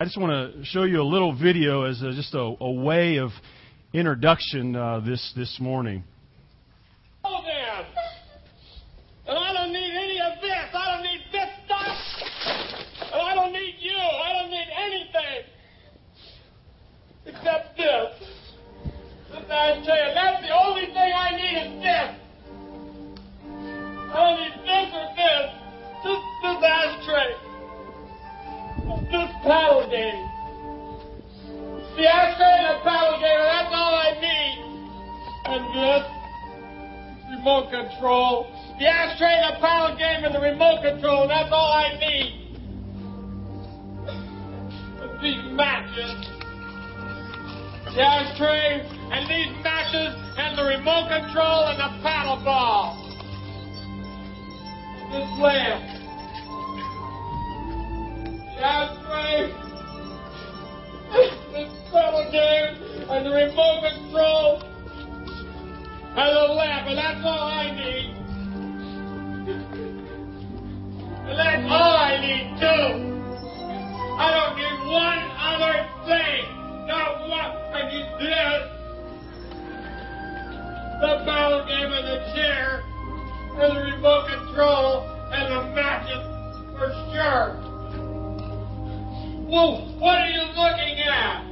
I just want to show you a little video as a, just a, a, way of introduction uh, this this morning. Oh, there! And I don't need any of this. I don't need this stuff. And I don't need you. I don't need anything except this. This ashtray. And that's the only thing I need is this. I don't need this or this. Just this ashtray this paddle game. The ashtray and the paddle game, that's all I need. And this remote control. The ashtray and the paddle game and the remote control, that's all I need. And these matches. The ashtray and these matches and the remote control and the paddle ball. This lamp ashtray, the pedal game, and the remote control, and the lamp, and that's all I need. And that's all I need too. I don't need one other thing. Not one. I need this. The battle game and the chair, and the remote control, and the matches for sure. Well, what are you looking at?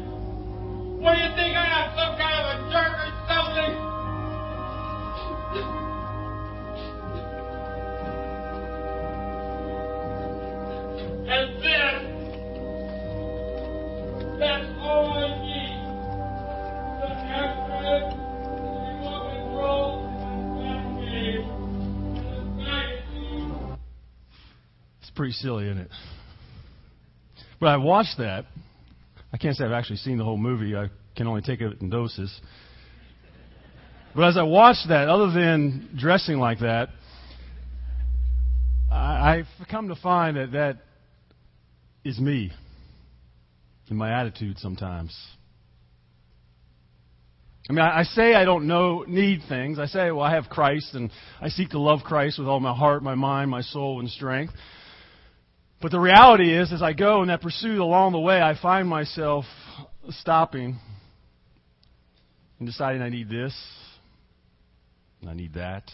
What do you think I am, some kind of a jerk or something? and then, that's all I need. The X-ray, the remote control, and the game, and the magazine. It's pretty silly, isn't it? But I watched that. I can't say I've actually seen the whole movie. I can only take it in doses. But as I watched that, other than dressing like that, I, I've come to find that that is me in my attitude sometimes. I mean, I say I don't know, need things. I say, well, I have Christ, and I seek to love Christ with all my heart, my mind, my soul, and strength. But the reality is, as I go in that pursuit along the way, I find myself stopping and deciding I need this, and I need that,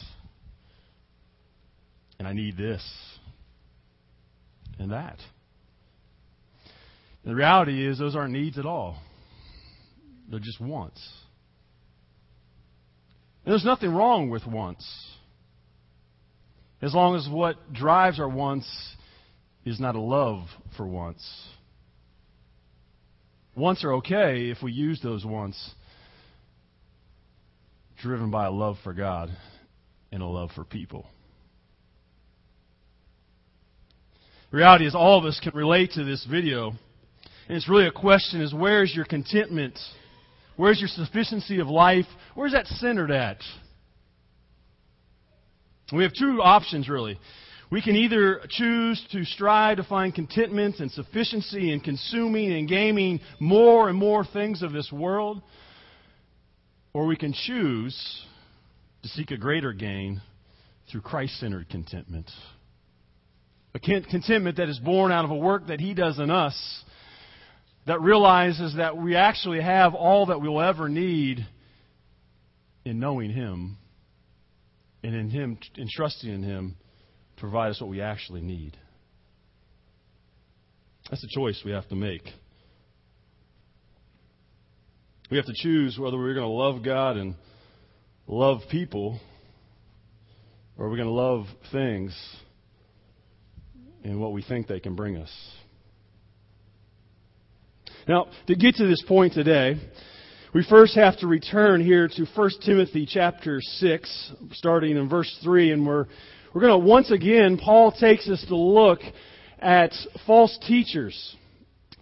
and I need this, and that. And the reality is, those aren't needs at all. They're just wants. And there's nothing wrong with wants. As long as what drives our wants is not a love for wants. Wants are okay if we use those wants driven by a love for God and a love for people. The reality is all of us can relate to this video. And it's really a question is where's your contentment? Where's your sufficiency of life? Where's that centered at? We have two options really. We can either choose to strive to find contentment and sufficiency in consuming and gaming more and more things of this world, or we can choose to seek a greater gain through Christ centered contentment. A contentment that is born out of a work that He does in us, that realizes that we actually have all that we'll ever need in knowing Him and in Him, in trusting in Him provide us what we actually need. That's a choice we have to make. We have to choose whether we're going to love God and love people, or we're going to love things and what we think they can bring us. Now, to get to this point today, we first have to return here to 1 Timothy chapter 6, starting in verse 3, and we're we're going to once again, Paul takes us to look at false teachers.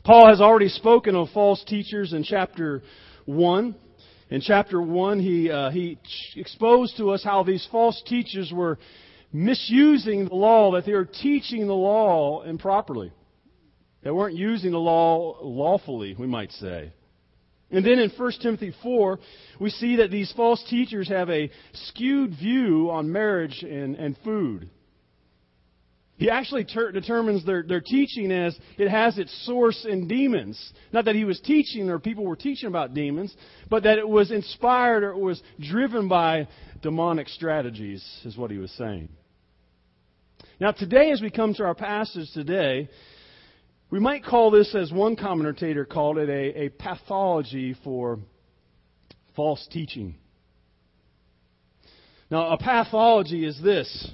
Paul has already spoken of false teachers in chapter 1. In chapter 1, he, uh, he exposed to us how these false teachers were misusing the law, that they were teaching the law improperly. They weren't using the law lawfully, we might say. And then in 1 Timothy 4, we see that these false teachers have a skewed view on marriage and, and food. He actually ter- determines their, their teaching as it has its source in demons. Not that he was teaching or people were teaching about demons, but that it was inspired or it was driven by demonic strategies, is what he was saying. Now, today, as we come to our passage today, we might call this, as one commentator called it, a, a pathology for false teaching. Now, a pathology is this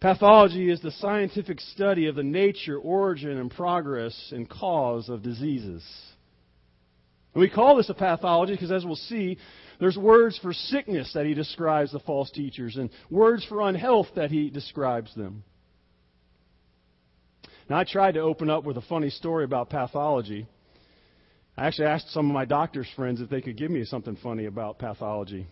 Pathology is the scientific study of the nature, origin, and progress and cause of diseases. And we call this a pathology because, as we'll see, there's words for sickness that he describes the false teachers, and words for unhealth that he describes them. Now, I tried to open up with a funny story about pathology. I actually asked some of my doctor's friends if they could give me something funny about pathology.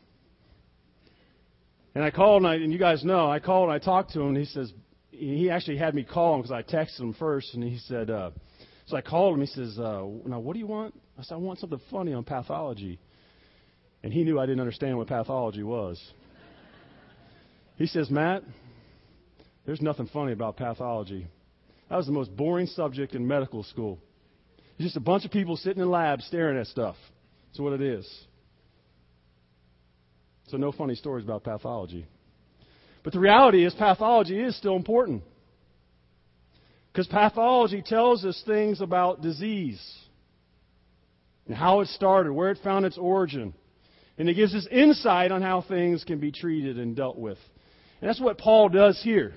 And I called, and, I, and you guys know, I called and I talked to him, and he says, he actually had me call him because I texted him first, and he said, uh, so I called him. He says, uh, "Now, what do you want?" I said, "I want something funny on pathology." And he knew I didn't understand what pathology was. He says, "Matt, there's nothing funny about pathology. That was the most boring subject in medical school. It's just a bunch of people sitting in labs staring at stuff. That's what it is." So, no funny stories about pathology. But the reality is, pathology is still important. Because pathology tells us things about disease and how it started, where it found its origin. And it gives us insight on how things can be treated and dealt with. And that's what Paul does here.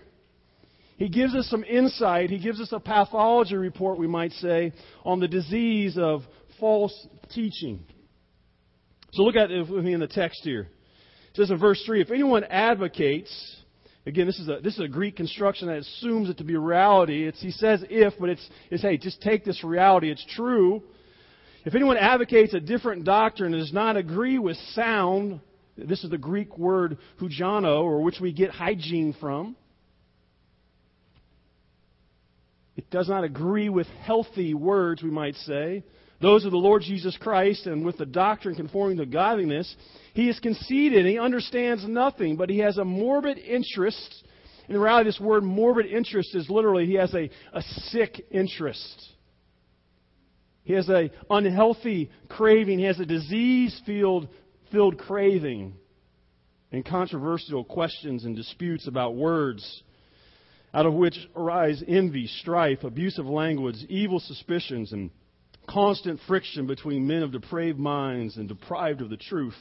He gives us some insight. He gives us a pathology report, we might say, on the disease of false teaching. So look at it with me in the text here It says in verse 3 if anyone advocates, again, this is a, this is a Greek construction that assumes it to be reality. It's, he says if, but it's, it's, hey, just take this reality. It's true. If anyone advocates a different doctrine and does not agree with sound, this is the Greek word hugiaino, or which we get hygiene from. It does not agree with healthy words, we might say those of the Lord Jesus Christ and with the doctrine conforming to godliness, he is conceited. He understands nothing, but he has a morbid interest. In reality, this word morbid interest is literally he has a, a sick interest. He has an unhealthy craving. He has a disease filled, filled craving and controversial questions and disputes about words, out of which arise envy, strife, abusive language, evil suspicions, and constant friction between men of depraved minds and deprived of the truth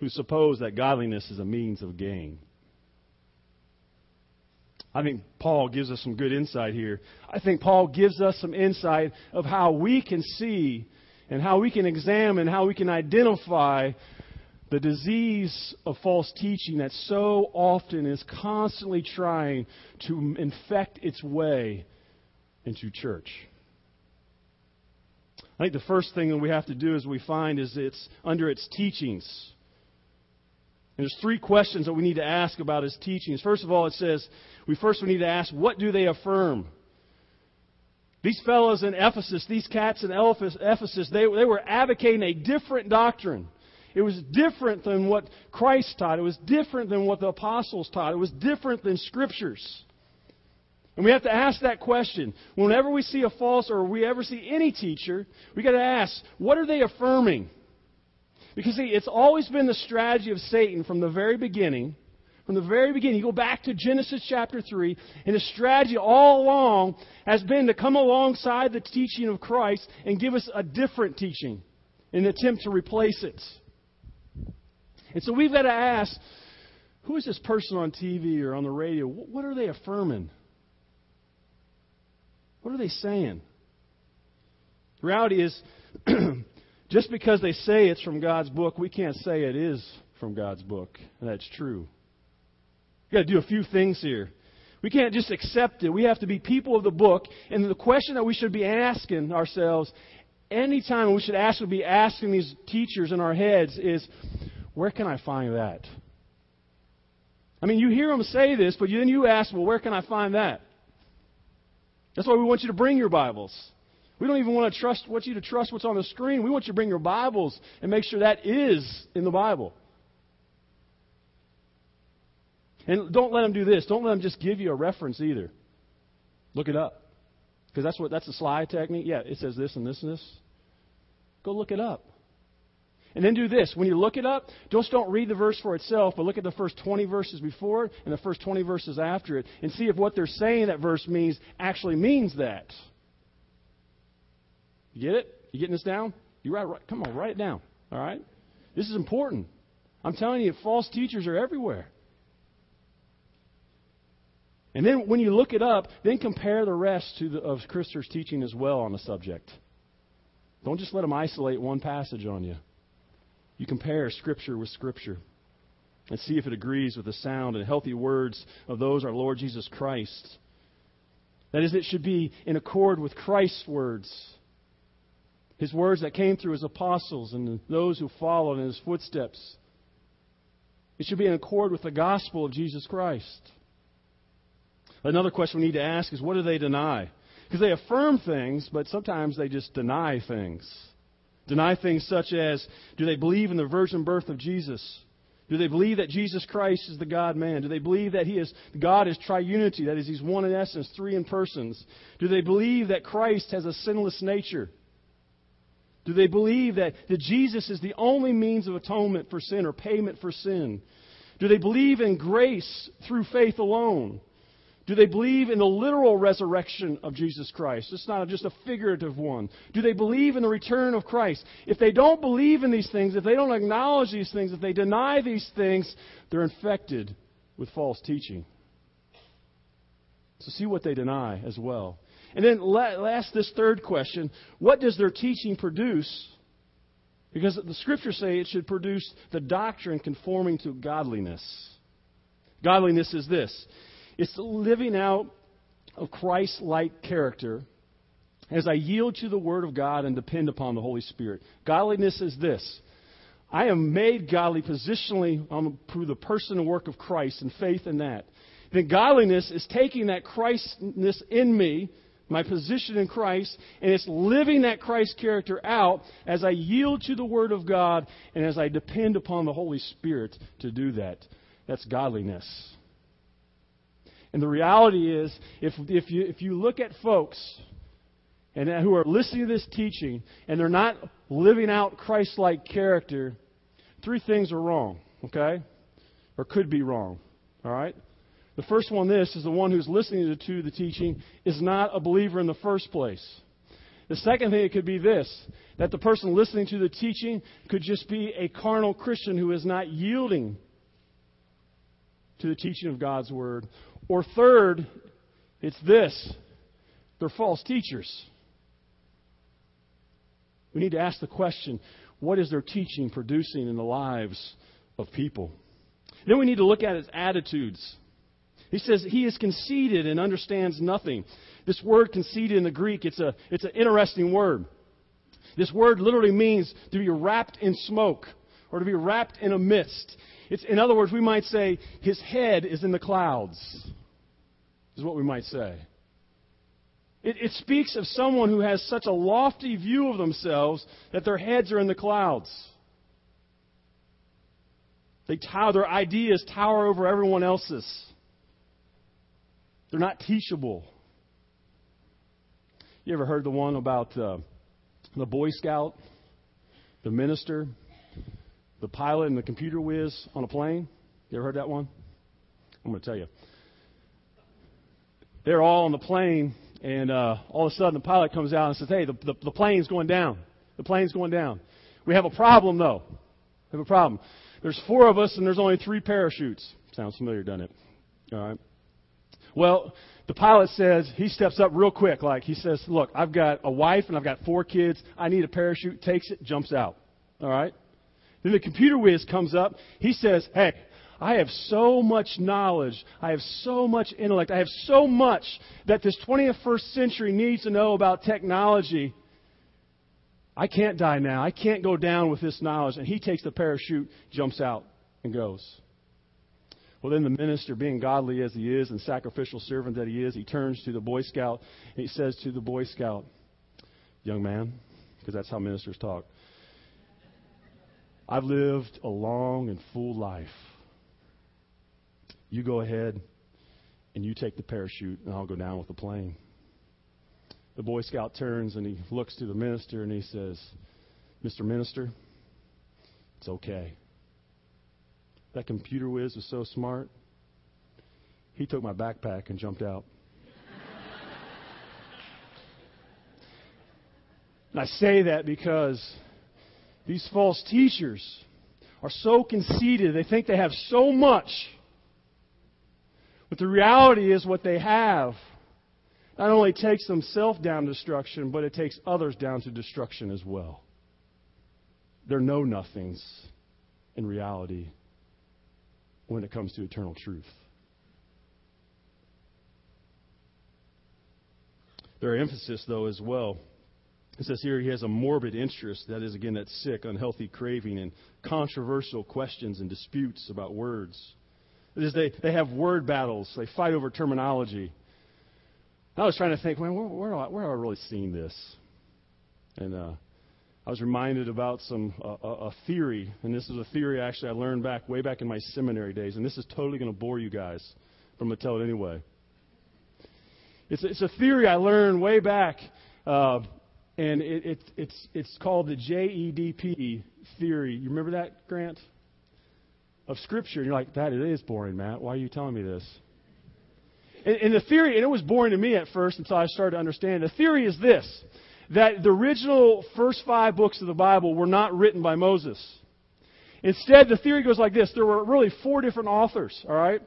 who suppose that godliness is a means of gain. I think Paul gives us some good insight here. I think Paul gives us some insight of how we can see and how we can examine, how we can identify the disease of false teaching that so often is constantly trying to infect its way into church. I think the first thing that we have to do is we find is it's under its teachings. And there's three questions that we need to ask about his teachings. First of all, it says we first we need to ask, what do they affirm? These fellows in Ephesus, these cats in Ephesus, they, they were advocating a different doctrine. It was different than what Christ taught. It was different than what the apostles taught. It was different than scriptures. And we have to ask that question. Whenever we see a false or we ever see any teacher, we got to ask, what are they affirming? Because see, it's always been the strategy of Satan from the very beginning. From the very beginning, you go back to Genesis chapter 3, and the strategy all along has been to come alongside the teaching of Christ and give us a different teaching in an attempt to replace it. And so we've got to ask, who is this person on TV or on the radio? What are they affirming? What are they saying? The reality is, just because they say it's from God's book, we can't say it is from God's book. And that's true. We've got to do a few things here. We can't just accept it. We have to be people of the book. And the question that we should be asking ourselves, anytime we should actually be asking these teachers in our heads is, where can I find that? I mean, you hear them say this, but then you ask, well, where can I find that? That's why we want you to bring your Bibles. We don't even want to trust want you to trust what's on the screen. We want you to bring your Bibles and make sure that is in the Bible. And don't let them do this. Don't let them just give you a reference either. Look it up. Because that's what that's the slide technique. Yeah, it says this and this and this. Go look it up. And then do this. When you look it up, just don't read the verse for itself, but look at the first 20 verses before it and the first 20 verses after it and see if what they're saying that verse means actually means that. You get it? You getting this down? You write, write come on, write it down. All right? This is important. I'm telling you, false teachers are everywhere. And then when you look it up, then compare the rest to the, of Christopher's teaching as well on the subject. Don't just let them isolate one passage on you. You compare Scripture with Scripture and see if it agrees with the sound and healthy words of those our Lord Jesus Christ. That is, it should be in accord with Christ's words. His words that came through his apostles and those who followed in his footsteps. It should be in accord with the gospel of Jesus Christ. Another question we need to ask is what do they deny? Because they affirm things, but sometimes they just deny things. Deny things such as do they believe in the virgin birth of Jesus? Do they believe that Jesus Christ is the God man? Do they believe that he is God is triunity, that is he's one in essence, three in persons? Do they believe that Christ has a sinless nature? Do they believe that, that Jesus is the only means of atonement for sin or payment for sin? Do they believe in grace through faith alone? Do they believe in the literal resurrection of Jesus Christ? It's not just a figurative one. Do they believe in the return of Christ? If they don't believe in these things, if they don't acknowledge these things, if they deny these things, they're infected with false teaching. So see what they deny as well. And then last, this third question what does their teaching produce? Because the scriptures say it should produce the doctrine conforming to godliness. Godliness is this it's the living out of Christ like character as I yield to the Word of God and depend upon the Holy Spirit. Godliness is this I am made godly positionally um, through the person and work of Christ and faith in that. Then godliness is taking that Christness in me, my position in Christ, and it's living that Christ character out as I yield to the Word of God and as I depend upon the Holy Spirit to do that. That's godliness. And the reality is, if, if, you, if you look at folks and uh, who are listening to this teaching and they're not living out Christ like character, three things are wrong, okay? Or could be wrong, all right? The first one, this, is the one who's listening to the teaching is not a believer in the first place. The second thing it could be this that the person listening to the teaching could just be a carnal Christian who is not yielding to the teaching of God's Word. Or third, it's this they're false teachers. We need to ask the question what is their teaching producing in the lives of people? Then we need to look at his attitudes. He says he is conceited and understands nothing. This word conceited in the Greek, it's, a, it's an interesting word. This word literally means to be wrapped in smoke or to be wrapped in a mist. It's, in other words, we might say his head is in the clouds is what we might say. It, it speaks of someone who has such a lofty view of themselves that their heads are in the clouds. They tower, their ideas tower over everyone else's. They're not teachable. You ever heard the one about uh, the Boy Scout, the minister, the pilot, and the computer whiz on a plane? You ever heard that one? I'm going to tell you they're all on the plane, and uh, all of a sudden the pilot comes out and says, "Hey, the, the, the plane's going down. The plane's going down. We have a problem, though. We have a problem. There's four of us, and there's only three parachutes. Sounds familiar, doesn't it? All right. Well, the pilot says he steps up real quick. Like he says, "Look, I've got a wife and I've got four kids. I need a parachute." Takes it, jumps out. All right. Then the computer whiz comes up. He says, "Hey, I have so much knowledge. I have so much intellect. I have so much that this 21st century needs to know about technology. I can't die now. I can't go down with this knowledge. And he takes the parachute, jumps out, and goes. Well, then the minister, being godly as he is and sacrificial servant that he is, he turns to the Boy Scout and he says to the Boy Scout, Young man, because that's how ministers talk, I've lived a long and full life. You go ahead and you take the parachute, and I'll go down with the plane. the Boy Scout turns and he looks to the minister and he says, Mr. Minister, it's okay. That computer whiz was so smart, he took my backpack and jumped out. and I say that because these false teachers are so conceited, they think they have so much. But the reality is, what they have not only takes themselves down to destruction, but it takes others down to destruction as well. They're know nothings in reality when it comes to eternal truth. Their emphasis, though, as well. It says here he has a morbid interest, that is, again, that sick, unhealthy craving in controversial questions and disputes about words. Is they, they have word battles, they fight over terminology. I was trying to think, man, where, where, where have I really seen this? And uh, I was reminded about some uh, a theory, and this is a theory actually I learned back way back in my seminary days, and this is totally going to bore you guys, but I'm going to tell it anyway. It's, it's a theory I learned way back, uh, and it, it, it's, it's called the JEDP theory. You remember that, Grant? Of Scripture. And you're like, that it is boring, Matt. Why are you telling me this? And, and the theory, and it was boring to me at first until I started to understand. The theory is this that the original first five books of the Bible were not written by Moses. Instead, the theory goes like this there were really four different authors, all right?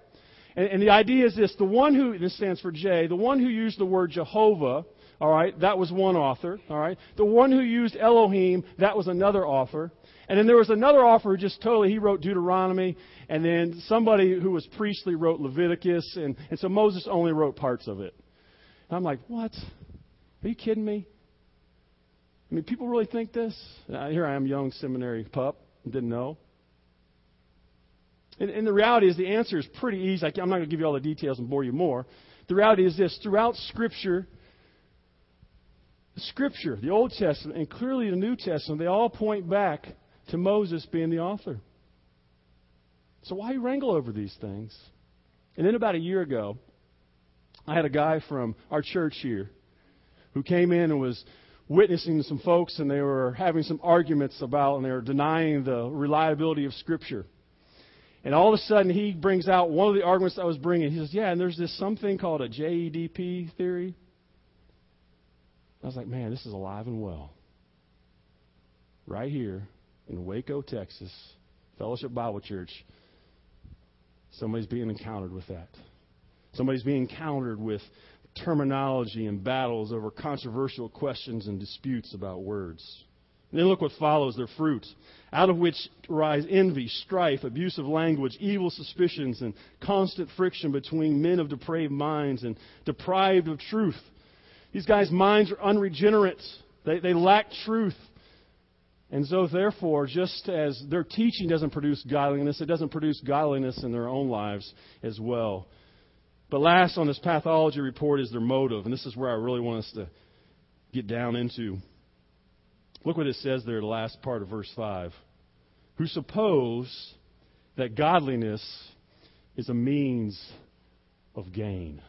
And, and the idea is this the one who, this stands for J, the one who used the word Jehovah, all right, that was one author, all right? The one who used Elohim, that was another author. And then there was another author who just totally, he wrote Deuteronomy, and then somebody who was priestly wrote Leviticus, and, and so Moses only wrote parts of it. And I'm like, what? Are you kidding me? I mean, people really think this? Uh, here I am, young seminary pup, didn't know. And, and the reality is, the answer is pretty easy. I'm not going to give you all the details and bore you more. The reality is this throughout Scripture, Scripture, the Old Testament, and clearly the New Testament, they all point back to Moses being the author. So why you wrangle over these things? And then about a year ago, I had a guy from our church here who came in and was witnessing some folks, and they were having some arguments about, and they were denying the reliability of Scripture. And all of a sudden, he brings out one of the arguments I was bringing. He says, Yeah, and there's this something called a JEDP theory. I was like, Man, this is alive and well. Right here in Waco, Texas, Fellowship Bible Church, somebody's being encountered with that. Somebody's being encountered with terminology and battles over controversial questions and disputes about words. And then look what follows their fruit, out of which arise envy, strife, abusive language, evil suspicions, and constant friction between men of depraved minds and deprived of truth. These guys' minds are unregenerate. They, they lack truth. And so, therefore, just as their teaching doesn't produce godliness, it doesn't produce godliness in their own lives as well. But last on this pathology report is their motive, and this is where I really want us to get down into. Look what it says there, the last part of verse 5. Who suppose that godliness is a means of gain.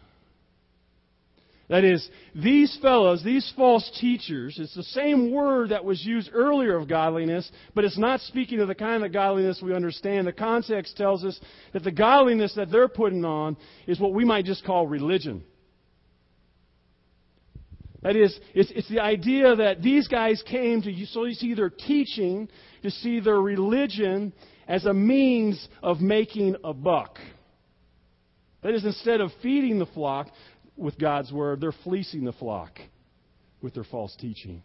That is, these fellows, these false teachers, it's the same word that was used earlier of godliness, but it's not speaking of the kind of godliness we understand. The context tells us that the godliness that they're putting on is what we might just call religion. That is, it's, it's the idea that these guys came to so you see their teaching, to see their religion as a means of making a buck. That is, instead of feeding the flock, with God's word, they're fleecing the flock with their false teaching.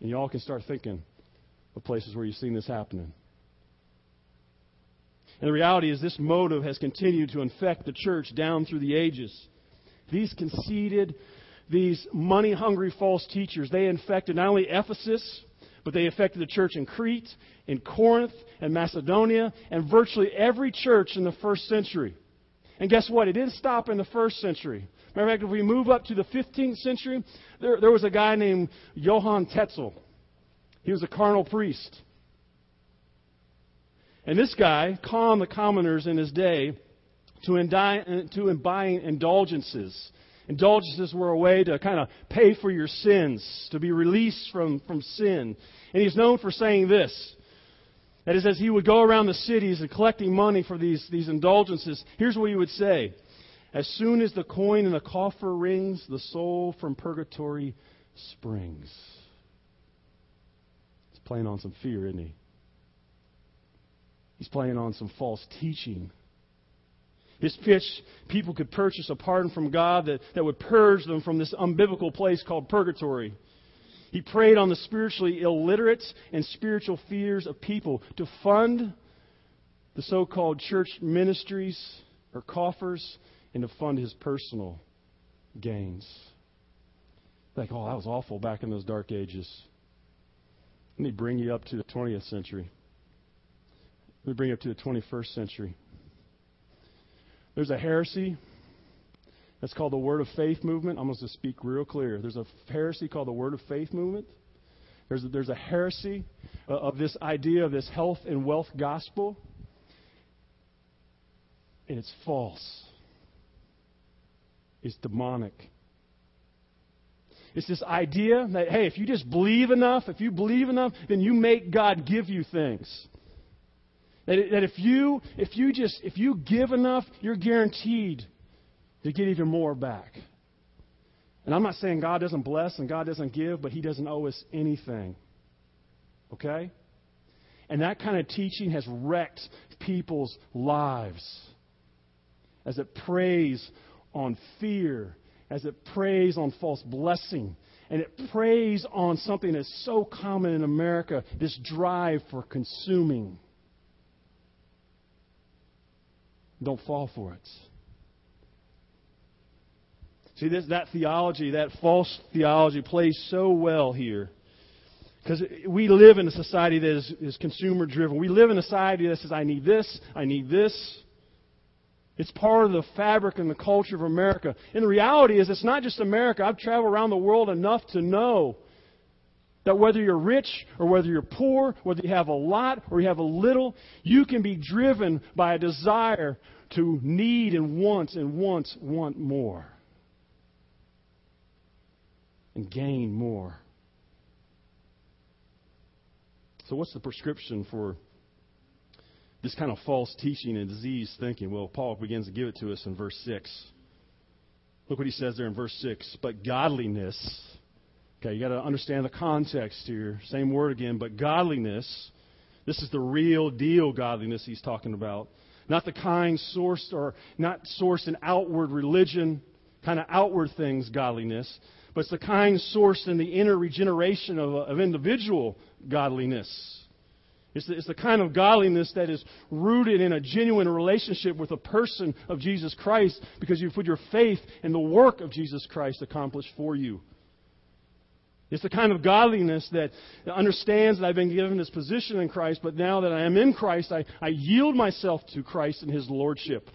And you all can start thinking of places where you've seen this happening. And the reality is, this motive has continued to infect the church down through the ages. These conceited, these money hungry false teachers, they infected not only Ephesus, but they affected the church in Crete, in Corinth, and Macedonia, and virtually every church in the first century. And guess what? It didn't stop in the first century. Matter of fact, if we move up to the 15th century, there, there was a guy named Johann Tetzel. He was a carnal priest. And this guy calmed the commoners in his day to, indi- to buying indulgences Indulgences were a way to kind of pay for your sins, to be released from, from sin. And he's known for saying this. That is, as he would go around the cities and collecting money for these, these indulgences, here's what he would say. As soon as the coin in the coffer rings, the soul from purgatory springs. He's playing on some fear, isn't he? He's playing on some false teaching. His pitch, people could purchase a pardon from God that, that would purge them from this unbiblical place called purgatory. He preyed on the spiritually illiterate and spiritual fears of people to fund the so called church ministries or coffers and to fund his personal gains. Like, oh, that was awful back in those dark ages. Let me bring you up to the 20th century. Let me bring you up to the 21st century. There's a heresy that's called the Word of Faith movement. I'm going to speak real clear. There's a heresy called the Word of Faith movement. There's a, there's a heresy uh, of this idea of this health and wealth gospel. And it's false. It's demonic. It's this idea that, hey, if you just believe enough, if you believe enough, then you make God give you things. That, that if you if you just if you give enough, you're guaranteed to get even more back. And I'm not saying God doesn't bless and God doesn't give, but He doesn't owe us anything. Okay? And that kind of teaching has wrecked people's lives as it preys on fear, as it preys on false blessing, and it preys on something that's so common in America this drive for consuming. Don't fall for it. See, this, that theology, that false theology, plays so well here. Because we live in a society that is, is consumer driven. We live in a society that says, I need this, I need this. It's part of the fabric and the culture of America. And the reality is, it's not just America. I've traveled around the world enough to know that whether you're rich or whether you're poor, whether you have a lot or you have a little, you can be driven by a desire to need and want and want, want more. And gain more. So, what's the prescription for this kind of false teaching and disease thinking? Well, Paul begins to give it to us in verse 6. Look what he says there in verse 6. But godliness Okay, you got to understand the context here. Same word again, but godliness. This is the real deal godliness he's talking about. Not the kind sourced or not sourced in outward religion, kind of outward things, godliness, but it's the kind sourced in the inner regeneration of, of individual godliness. It's the, it's the kind of godliness that is rooted in a genuine relationship with a person of Jesus Christ because you put your faith in the work of Jesus Christ accomplished for you. It's the kind of godliness that understands that I've been given this position in Christ, but now that I am in Christ, I, I yield myself to Christ and His Lordship.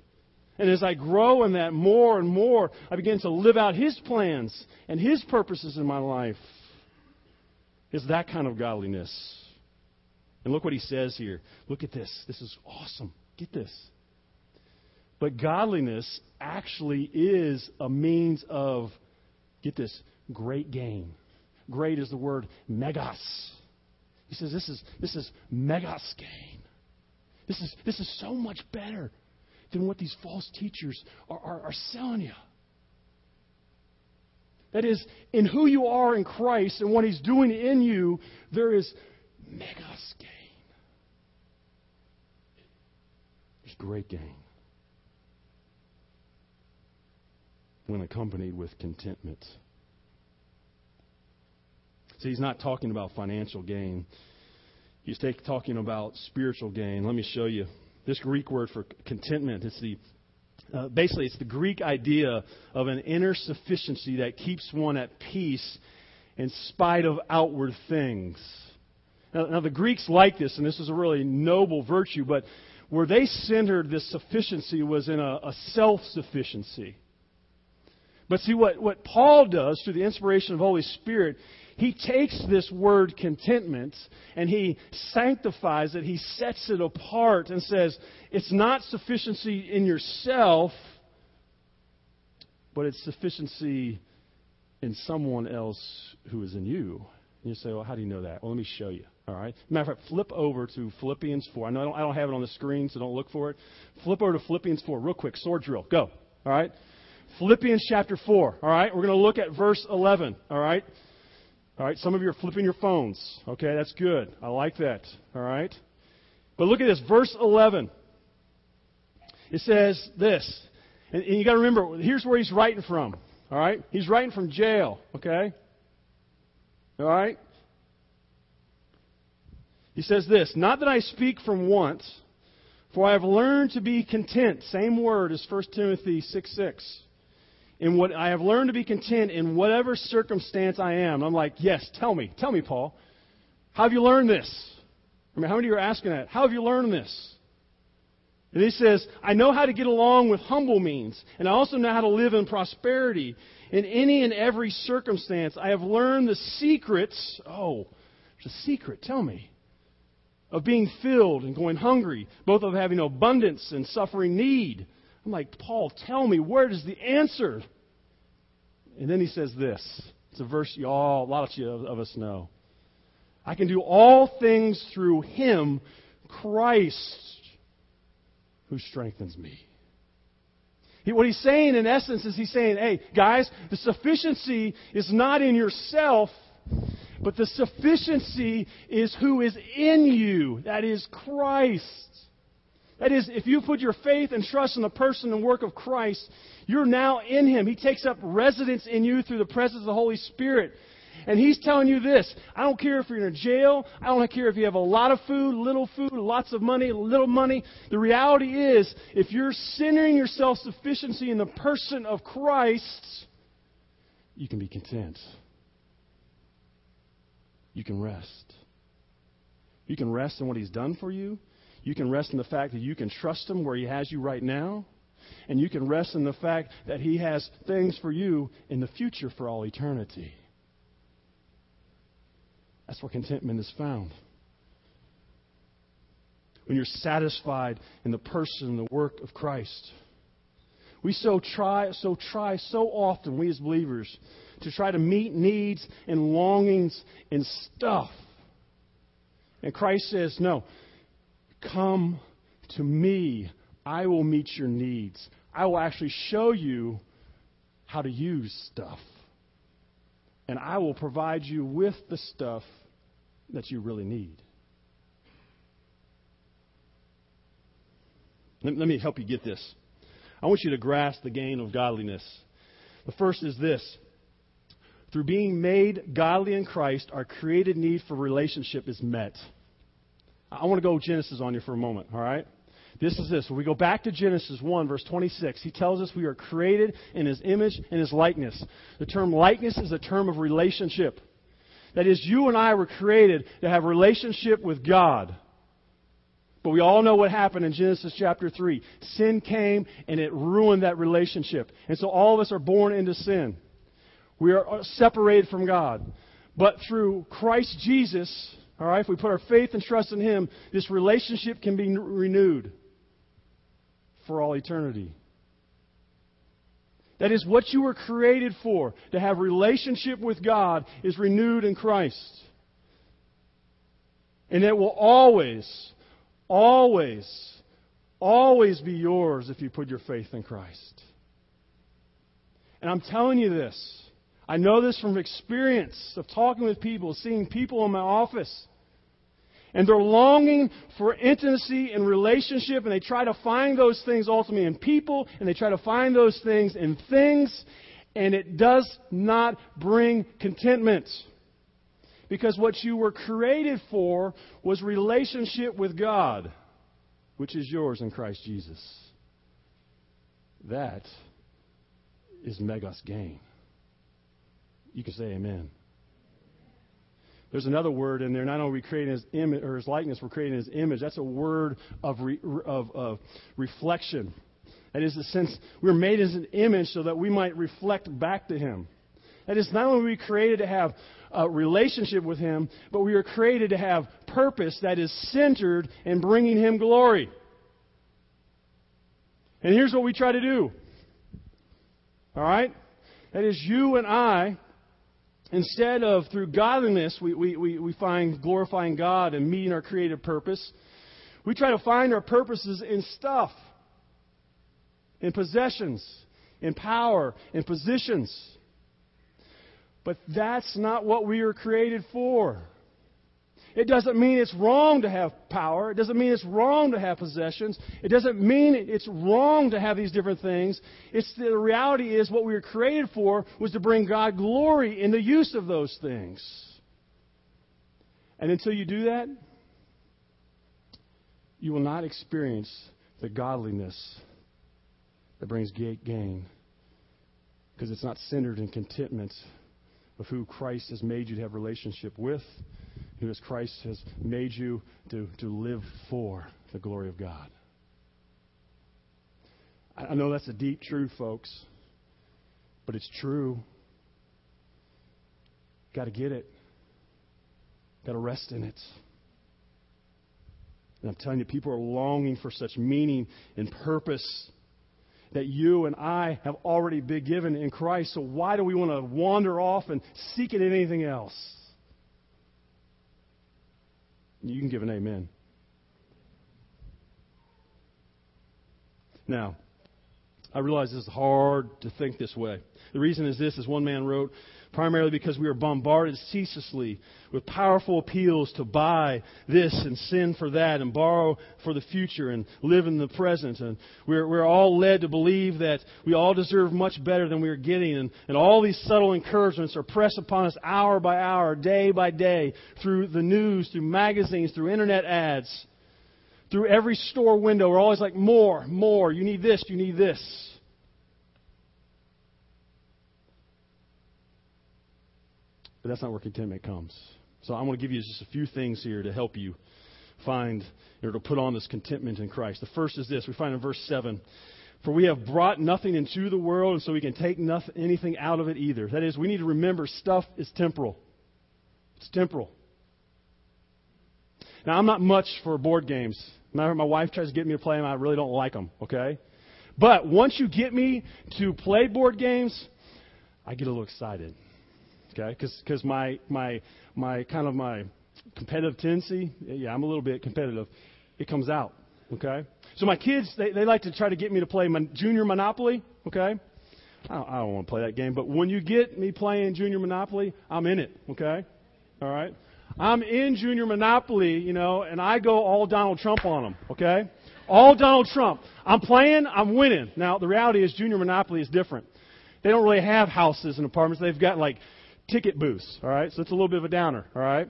And as I grow in that more and more, I begin to live out His plans and His purposes in my life. It's that kind of godliness. And look what he says here. Look at this. This is awesome. Get this. But godliness actually is a means of, get this, great gain great is the word megas. He says this is, this is megas gain. This is, this is so much better than what these false teachers are, are, are selling you. That is, in who you are in Christ and what He's doing in you, there is megas gain. There's great gain. When accompanied with contentment. See, he's not talking about financial gain. He's talking about spiritual gain. Let me show you this Greek word for contentment. It's the uh, basically it's the Greek idea of an inner sufficiency that keeps one at peace in spite of outward things. Now, now the Greeks liked this, and this is a really noble virtue, but where they centered this sufficiency was in a, a self sufficiency. But see, what, what Paul does through the inspiration of the Holy Spirit he takes this word contentment and he sanctifies it. He sets it apart and says, it's not sufficiency in yourself, but it's sufficiency in someone else who is in you. And you say, well, how do you know that? Well, let me show you. All right. Matter of fact, flip over to Philippians 4. I know I don't, I don't have it on the screen, so don't look for it. Flip over to Philippians 4 real quick. Sword drill. Go. All right. Philippians chapter 4. All right. We're going to look at verse 11. All right. All right. Some of you are flipping your phones. Okay. That's good. I like that. All right. But look at this. Verse 11. It says this. And, and you got to remember, here's where he's writing from. All right. He's writing from jail. Okay. All right. He says this Not that I speak from want, for I have learned to be content. Same word as 1 Timothy 6 6. In what I have learned to be content in whatever circumstance I am. I'm like, yes, tell me, tell me, Paul. How have you learned this? I mean, how many of you are asking that? How have you learned this? And he says, I know how to get along with humble means, and I also know how to live in prosperity. In any and every circumstance, I have learned the secrets. Oh, there's a secret. Tell me of being filled and going hungry, both of having abundance and suffering need. I'm like, Paul, tell me, where is the answer? And then he says this. It's a verse you all, a lot of you of us know. I can do all things through him, Christ, who strengthens me. He, what he's saying, in essence, is he's saying, hey, guys, the sufficiency is not in yourself, but the sufficiency is who is in you. That is Christ. That is, if you put your faith and trust in the person and work of Christ, you're now in Him. He takes up residence in you through the presence of the Holy Spirit. And He's telling you this I don't care if you're in a jail, I don't care if you have a lot of food, little food, lots of money, little money. The reality is, if you're centering your self sufficiency in the person of Christ, you can be content you can rest. You can rest in what He's done for you. You can rest in the fact that you can trust Him where He has you right now. And you can rest in the fact that He has things for you in the future for all eternity. That's where contentment is found. When you're satisfied in the person and the work of Christ. We so try, so try so often, we as believers, to try to meet needs and longings and stuff. And Christ says, No, come to me. I will meet your needs. I will actually show you how to use stuff. And I will provide you with the stuff that you really need. Let, me help you get this. I want you to grasp the gain of godliness. The first is this through being made godly in Christ, our created need for relationship is met. I want to go Genesis on you for a moment, all right? This is this. When we go back to Genesis 1, verse 26, he tells us we are created in his image and his likeness. The term likeness is a term of relationship. That is, you and I were created to have relationship with God. But we all know what happened in Genesis chapter 3. Sin came and it ruined that relationship. And so all of us are born into sin. We are separated from God. But through Christ Jesus, all right, if we put our faith and trust in Him, this relationship can be renewed for all eternity. That is what you were created for, to have relationship with God is renewed in Christ. And it will always, always, always be yours if you put your faith in Christ. And I'm telling you this I know this from experience of talking with people, seeing people in my office. And they're longing for intimacy and relationship, and they try to find those things ultimately in people, and they try to find those things in things, and it does not bring contentment. Because what you were created for was relationship with God, which is yours in Christ Jesus. That is megas gain. You can say amen. There's another word in there. Not only are we creating his image or his likeness, we're creating his image. That's a word of, re, of, of reflection. That is the sense we're made as an image so that we might reflect back to him. That is not only we created to have a relationship with him, but we are created to have purpose that is centered in bringing him glory. And here's what we try to do All right? That is, you and I, instead of through godliness, we, we, we, we find glorifying God and meeting our creative purpose, we try to find our purposes in stuff, in possessions, in power, in positions. But that's not what we are created for. It doesn't mean it's wrong to have power. It doesn't mean it's wrong to have possessions. It doesn't mean it's wrong to have these different things. It's the reality is what we were created for was to bring God glory in the use of those things. And until you do that, you will not experience the godliness that brings gain because it's not centered in contentment of who Christ has made you to have relationship with who as Christ has made you to, to live for the glory of God. I know that's a deep truth, folks, but it's true. Got to get it. Got to rest in it. And I'm telling you, people are longing for such meaning and purpose that you and I have already been given in Christ. So why do we want to wander off and seek it in anything else? You can give an amen. Now, I realize this is hard to think this way. The reason is this, as one man wrote, primarily because we are bombarded ceaselessly with powerful appeals to buy this and sin for that and borrow for the future and live in the present. And we're, we're all led to believe that we all deserve much better than we are getting. And, and all these subtle encouragements are pressed upon us hour by hour, day by day, through the news, through magazines, through internet ads, through every store window. We're always like, more, more. You need this, you need this. But that's not where contentment comes. So I'm going to give you just a few things here to help you find or to put on this contentment in Christ. The first is this. We find in verse 7. For we have brought nothing into the world, and so we can take nothing, anything out of it either. That is, we need to remember stuff is temporal. It's temporal. Now, I'm not much for board games. My wife tries to get me to play them. I really don't like them, okay? But once you get me to play board games, I get a little excited okay? Because my my my kind of my competitive tendency, yeah, I'm a little bit competitive. It comes out, okay? So my kids, they, they like to try to get me to play my junior Monopoly, okay? I don't, I don't want to play that game, but when you get me playing junior Monopoly, I'm in it, okay? All right? I'm in junior Monopoly, you know, and I go all Donald Trump on them, okay? All Donald Trump. I'm playing, I'm winning. Now, the reality is junior Monopoly is different. They don't really have houses and apartments. They've got like ticket booths, all right? So it's a little bit of a downer, all right?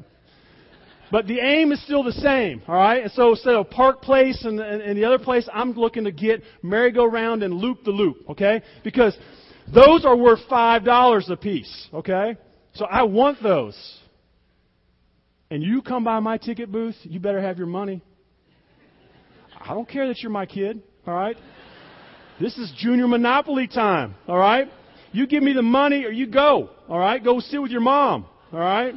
But the aim is still the same, all right? And so instead of Park Place and, and, and the other place, I'm looking to get merry-go-round and loop the loop, okay? Because those are worth five dollars a piece, okay? So I want those. And you come by my ticket booth, you better have your money. I don't care that you're my kid, all right? This is junior monopoly time, all right? You give me the money or you go. All right? Go sit with your mom. All right?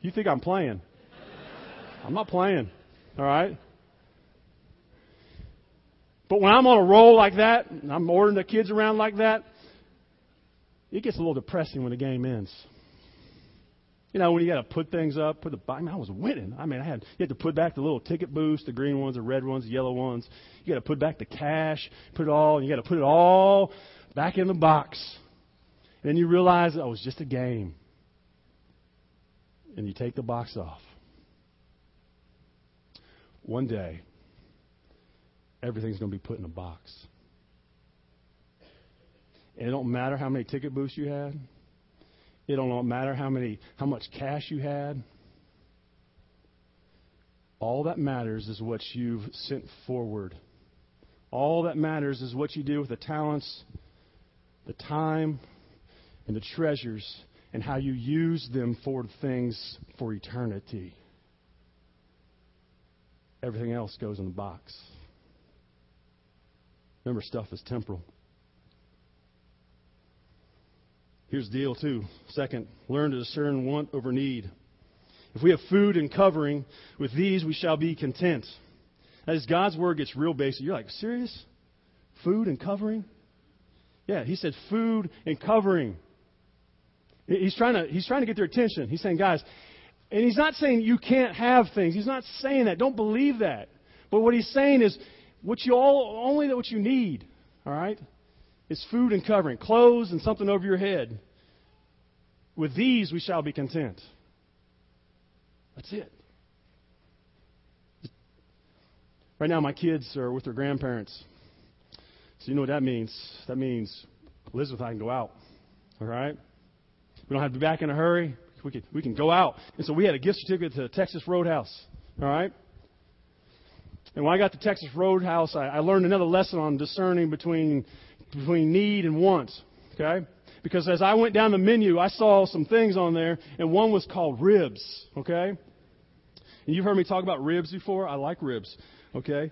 You think I'm playing. I'm not playing. All right? But when I'm on a roll like that, and I'm ordering the kids around like that, it gets a little depressing when the game ends. You know, when you got to put things up, put the. I mean, I was winning. I mean, I had you had to put back the little ticket boost, the green ones, the red ones, the yellow ones. You got to put back the cash, put it all, and you got to put it all back in the box. And then you realize oh, was just a game, and you take the box off. One day, everything's going to be put in a box. And it don't matter how many ticket boosts you had. It don't matter how many, how much cash you had. All that matters is what you've sent forward. All that matters is what you do with the talents, the time, and the treasures, and how you use them for things for eternity. Everything else goes in the box. Remember, stuff is temporal. Here's the deal, too. Second, learn to discern want over need. If we have food and covering, with these we shall be content. As God's word gets real basic, you're like, serious? Food and covering? Yeah, he said food and covering. He's trying to, he's trying to get their attention. He's saying, guys, and he's not saying you can't have things. He's not saying that. Don't believe that. But what he's saying is what you all, only what you need, all right, is food and covering, clothes and something over your head. With these we shall be content. That's it. Right now, my kids are with their grandparents. So you know what that means? That means Elizabeth and I can go out. All right? We don't have to be back in a hurry. We can, we can go out. And so we had a gift certificate to Texas Roadhouse. All right? And when I got to Texas Roadhouse, I, I learned another lesson on discerning between, between need and want. Okay? Because as I went down the menu, I saw some things on there, and one was called ribs. Okay? And you've heard me talk about ribs before. I like ribs. Okay?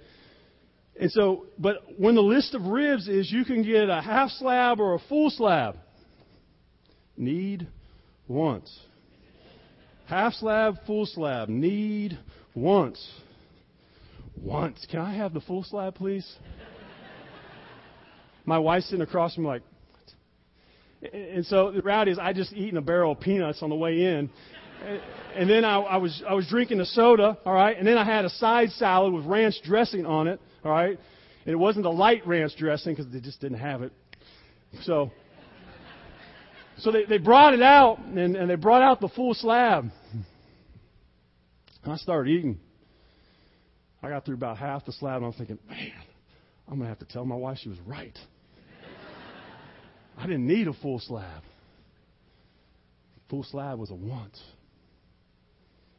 And so, but when the list of ribs is you can get a half slab or a full slab, need, want. Half slab, full slab, need, want. Want. Can I have the full slab, please? My wife's sitting across from me like, and so the reality is, I just eaten a barrel of peanuts on the way in, and then I, I was I was drinking a soda, all right, and then I had a side salad with ranch dressing on it, all right, and it wasn't a light ranch dressing because they just didn't have it, so. So they, they brought it out, and, and they brought out the full slab. And I started eating. I got through about half the slab, and I'm thinking, man, I'm going to have to tell my wife she was right. I didn't need a full slab. Full slab was a want.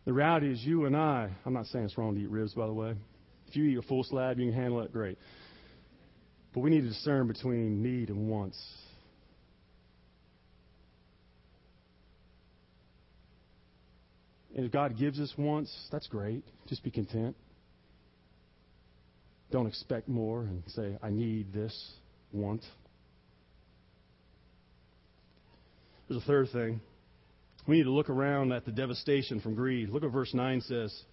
The reality is, you and I, I'm not saying it's wrong to eat ribs, by the way. If you eat a full slab, you can handle it, great. But we need to discern between need and wants. And if God gives us wants, that's great. Just be content. Don't expect more and say, I need this want. There's a third thing. We need to look around at the devastation from greed. Look what verse 9 says.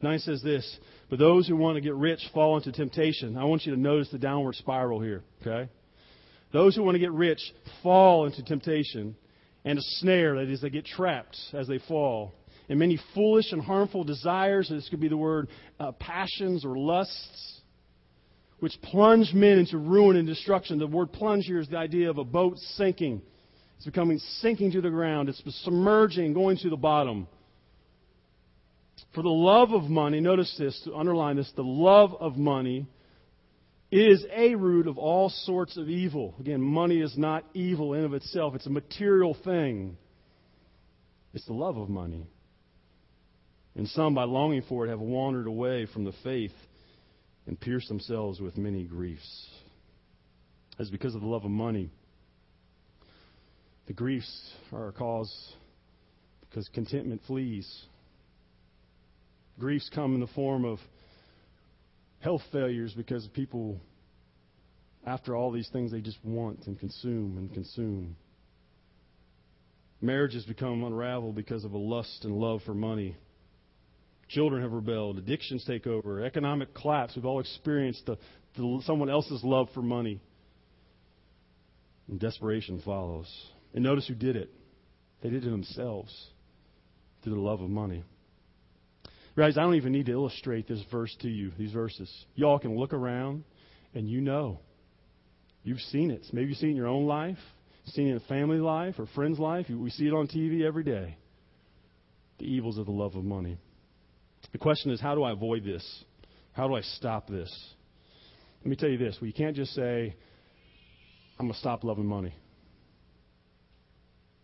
9 says this, but those who want to get rich fall into temptation. I want you to notice the downward spiral here, okay? Those who want to get rich fall into temptation and a snare, that is, they get trapped as they fall. And many foolish and harmful desires, this could be the word uh, passions or lusts, which plunge men into ruin and destruction. The word plunge here is the idea of a boat sinking. It's becoming sinking to the ground. It's submerging, going to the bottom. For the love of money, notice this, to underline this, the love of money is a root of all sorts of evil. Again, money is not evil in of itself. It's a material thing. It's the love of money. And some, by longing for it, have wandered away from the faith and pierced themselves with many griefs. As because of the love of money. The griefs are a cause because contentment flees. Griefs come in the form of health failures because people, after all these things, they just want and consume and consume. Marriages become unraveled because of a lust and love for money. Children have rebelled. Addictions take over. Economic collapse. We've all experienced the, the, someone else's love for money. And desperation follows. And notice who did it. They did it themselves through the love of money. Guys, I don't even need to illustrate this verse to you, these verses. Y'all can look around and you know. You've seen it. Maybe you've seen it in your own life, seen it in a family life or friend's life. We see it on TV every day. The evils of the love of money. The question is, how do I avoid this? How do I stop this? Let me tell you this. Well, you can't just say, I'm going to stop loving money.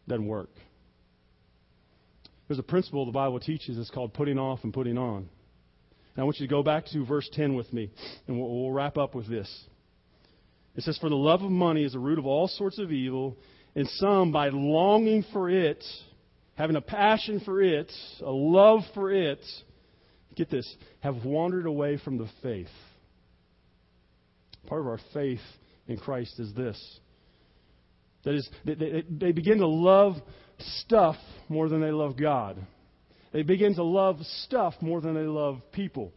Doesn't work. There's a principle the Bible teaches. It's called putting off and putting on. And I want you to go back to verse 10 with me, and we'll, we'll wrap up with this. It says, For the love of money is the root of all sorts of evil, and some, by longing for it, having a passion for it, a love for it, get this, have wandered away from the faith. Part of our faith in Christ is this. That is, they, they begin to love stuff more than they love God. They begin to love stuff more than they love people.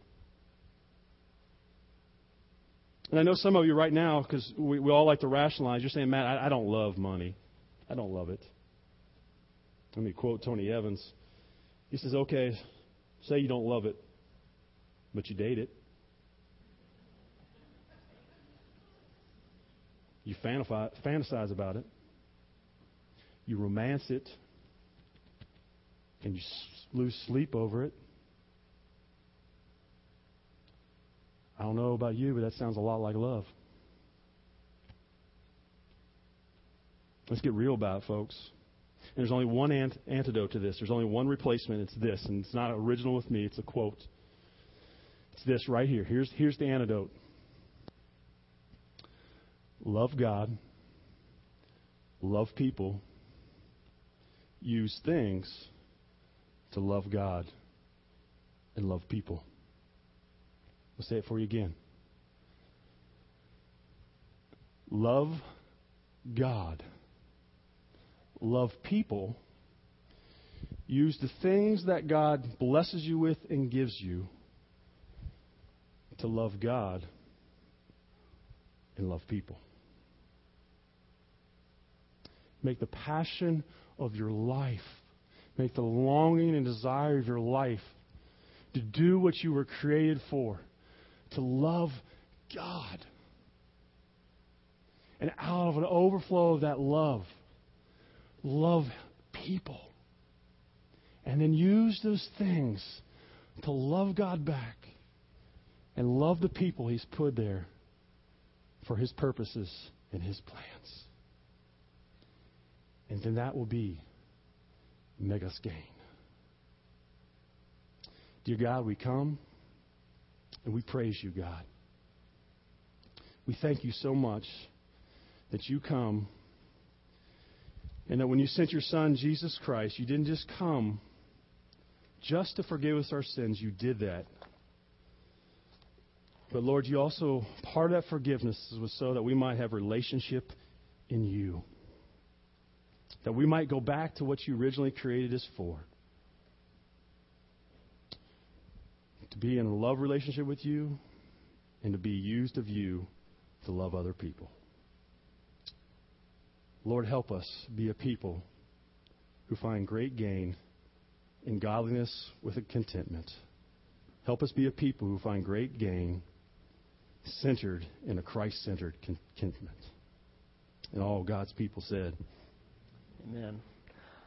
And I know some of you right now, because we, we all like to rationalize, you're saying, Matt, I, I don't love money. I don't love it. Let me quote Tony Evans. He says, okay, say you don't love it, but you date it. You fantasize about it. You romance it. And you lose sleep over it. I don't know about you, but that sounds a lot like love. Let's get real about it, folks. And there's only one ant- antidote to this. There's only one replacement. It's this, and it's not original with me. It's a quote. It's this right here. Here's here's the antidote. Love God. Love people. Use things to love God and love people. I'll say it for you again. Love God. Love people. Use the things that God blesses you with and gives you to love God and love people. Make the passion of your life, make the longing and desire of your life to do what you were created for to love God. And out of an overflow of that love, love people. And then use those things to love God back and love the people He's put there for His purposes and His plans. And then that will be megas gain. Dear God, we come. And we praise you, God. We thank you so much that you come and that when you sent your Son, Jesus Christ, you didn't just come just to forgive us our sins. You did that. But Lord, you also, part of that forgiveness was so that we might have relationship in you. That we might go back to what you originally created us for. to be in a love relationship with you and to be used of you to love other people. Lord, help us be a people who find great gain in godliness with a contentment. Help us be a people who find great gain centered in a Christ centered contentment. And all God's people said, Amen.